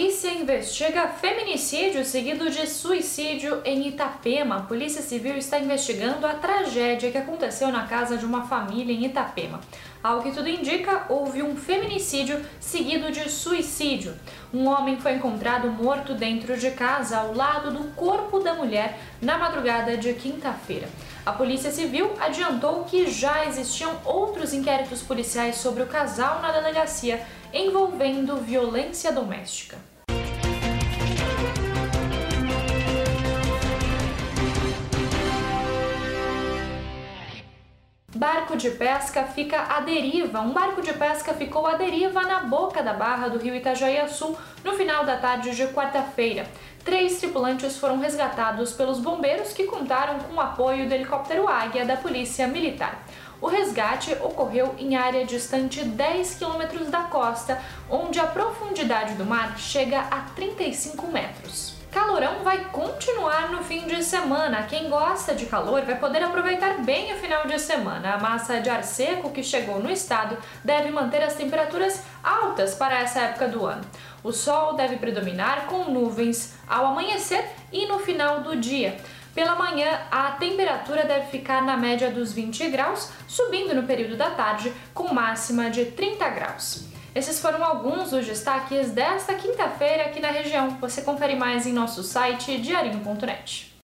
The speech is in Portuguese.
polícia investiga feminicídio seguido de suicídio em Itapema. A Polícia Civil está investigando a tragédia que aconteceu na casa de uma família em Itapema. Ao que tudo indica, houve um feminicídio seguido de suicídio. Um homem foi encontrado morto dentro de casa, ao lado do corpo da mulher, na madrugada de quinta-feira. A Polícia Civil adiantou que já existiam outros inquéritos policiais sobre o casal na delegacia envolvendo violência doméstica. Barco de pesca fica à deriva. Um barco de pesca ficou à deriva na boca da barra do rio Itajaí-Sul no final da tarde de quarta-feira. Três tripulantes foram resgatados pelos bombeiros que contaram com o apoio do helicóptero Águia da Polícia Militar. O resgate ocorreu em área distante 10 quilômetros da costa, onde a profundidade do mar chega a 35 metros. Calorão vai continuar no fim de semana. Quem gosta de calor vai poder aproveitar bem o final de semana. A massa de ar seco que chegou no estado deve manter as temperaturas altas para essa época do ano. O sol deve predominar com nuvens ao amanhecer e no final do dia. Pela manhã, a temperatura deve ficar na média dos 20 graus, subindo no período da tarde, com máxima de 30 graus. Esses foram alguns dos destaques desta quinta-feira aqui na região. Você confere mais em nosso site diarinho.net.